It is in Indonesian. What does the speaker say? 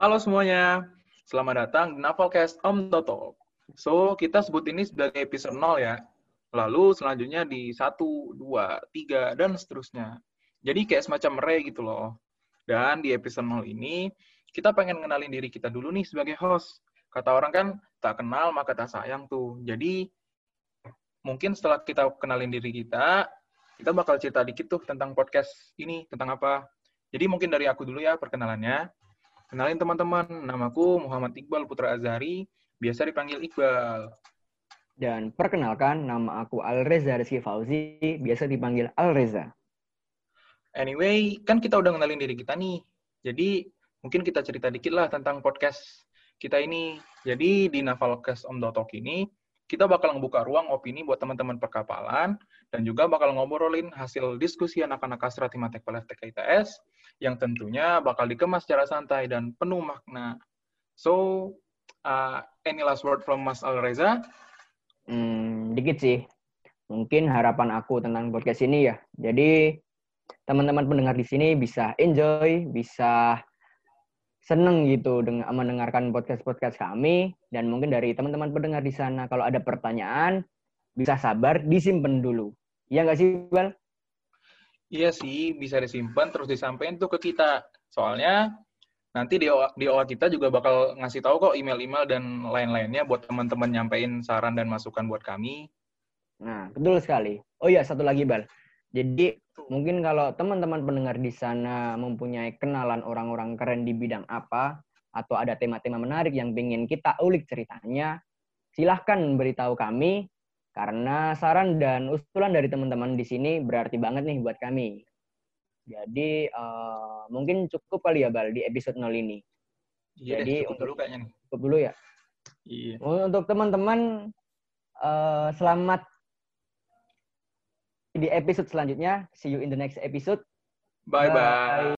Halo semuanya, selamat datang di Navalcast Om Toto. So, kita sebut ini sebagai episode 0 ya. Lalu selanjutnya di 1, 2, 3, dan seterusnya. Jadi kayak semacam array gitu loh. Dan di episode 0 ini, kita pengen kenalin diri kita dulu nih sebagai host. Kata orang kan, tak kenal maka tak sayang tuh. Jadi, mungkin setelah kita kenalin diri kita, kita bakal cerita dikit tuh tentang podcast ini, tentang apa. Jadi mungkin dari aku dulu ya perkenalannya. Kenalin teman-teman, namaku Muhammad Iqbal Putra Azari, biasa dipanggil Iqbal. Dan perkenalkan, nama aku Alreza Rizky Fauzi, biasa dipanggil Alreza. Anyway, kan kita udah kenalin diri kita nih. Jadi, mungkin kita cerita dikit lah tentang podcast kita ini. Jadi, di Navalcast Om Dotok ini, kita bakal ngebuka ruang opini buat teman-teman perkapalan, dan juga bakal ngobrolin hasil diskusi anak-anak Kasrat Himatek Palestek ITS, yang tentunya bakal dikemas secara santai dan penuh makna. So, uh, any last word from Mas Alreza? Hmm, dikit sih. Mungkin harapan aku tentang podcast ini ya. Jadi, teman-teman pendengar di sini bisa enjoy, bisa seneng gitu dengan mendengarkan podcast-podcast kami dan mungkin dari teman-teman pendengar di sana kalau ada pertanyaan bisa sabar disimpan dulu. Iya nggak sih, Bal? Iya sih, bisa disimpan terus disampaikan tuh ke kita. Soalnya nanti di OA, di OA kita juga bakal ngasih tahu kok email-email dan lain-lainnya buat teman-teman nyampein saran dan masukan buat kami. Nah, betul sekali. Oh iya, satu lagi, Bal. Jadi, mungkin kalau teman-teman pendengar di sana mempunyai kenalan orang-orang keren di bidang apa, atau ada tema-tema menarik yang ingin kita ulik ceritanya, silahkan beritahu kami karena saran dan usulan dari teman-teman di sini berarti banget nih buat kami. Jadi uh, mungkin cukup kali ya Bal di episode 0 ini. Iya Jadi deh, cukup dulu kayaknya. Cukup dulu ya. Iya. Untuk teman-teman uh, selamat di episode selanjutnya. See you in the next episode. Bye bye. bye.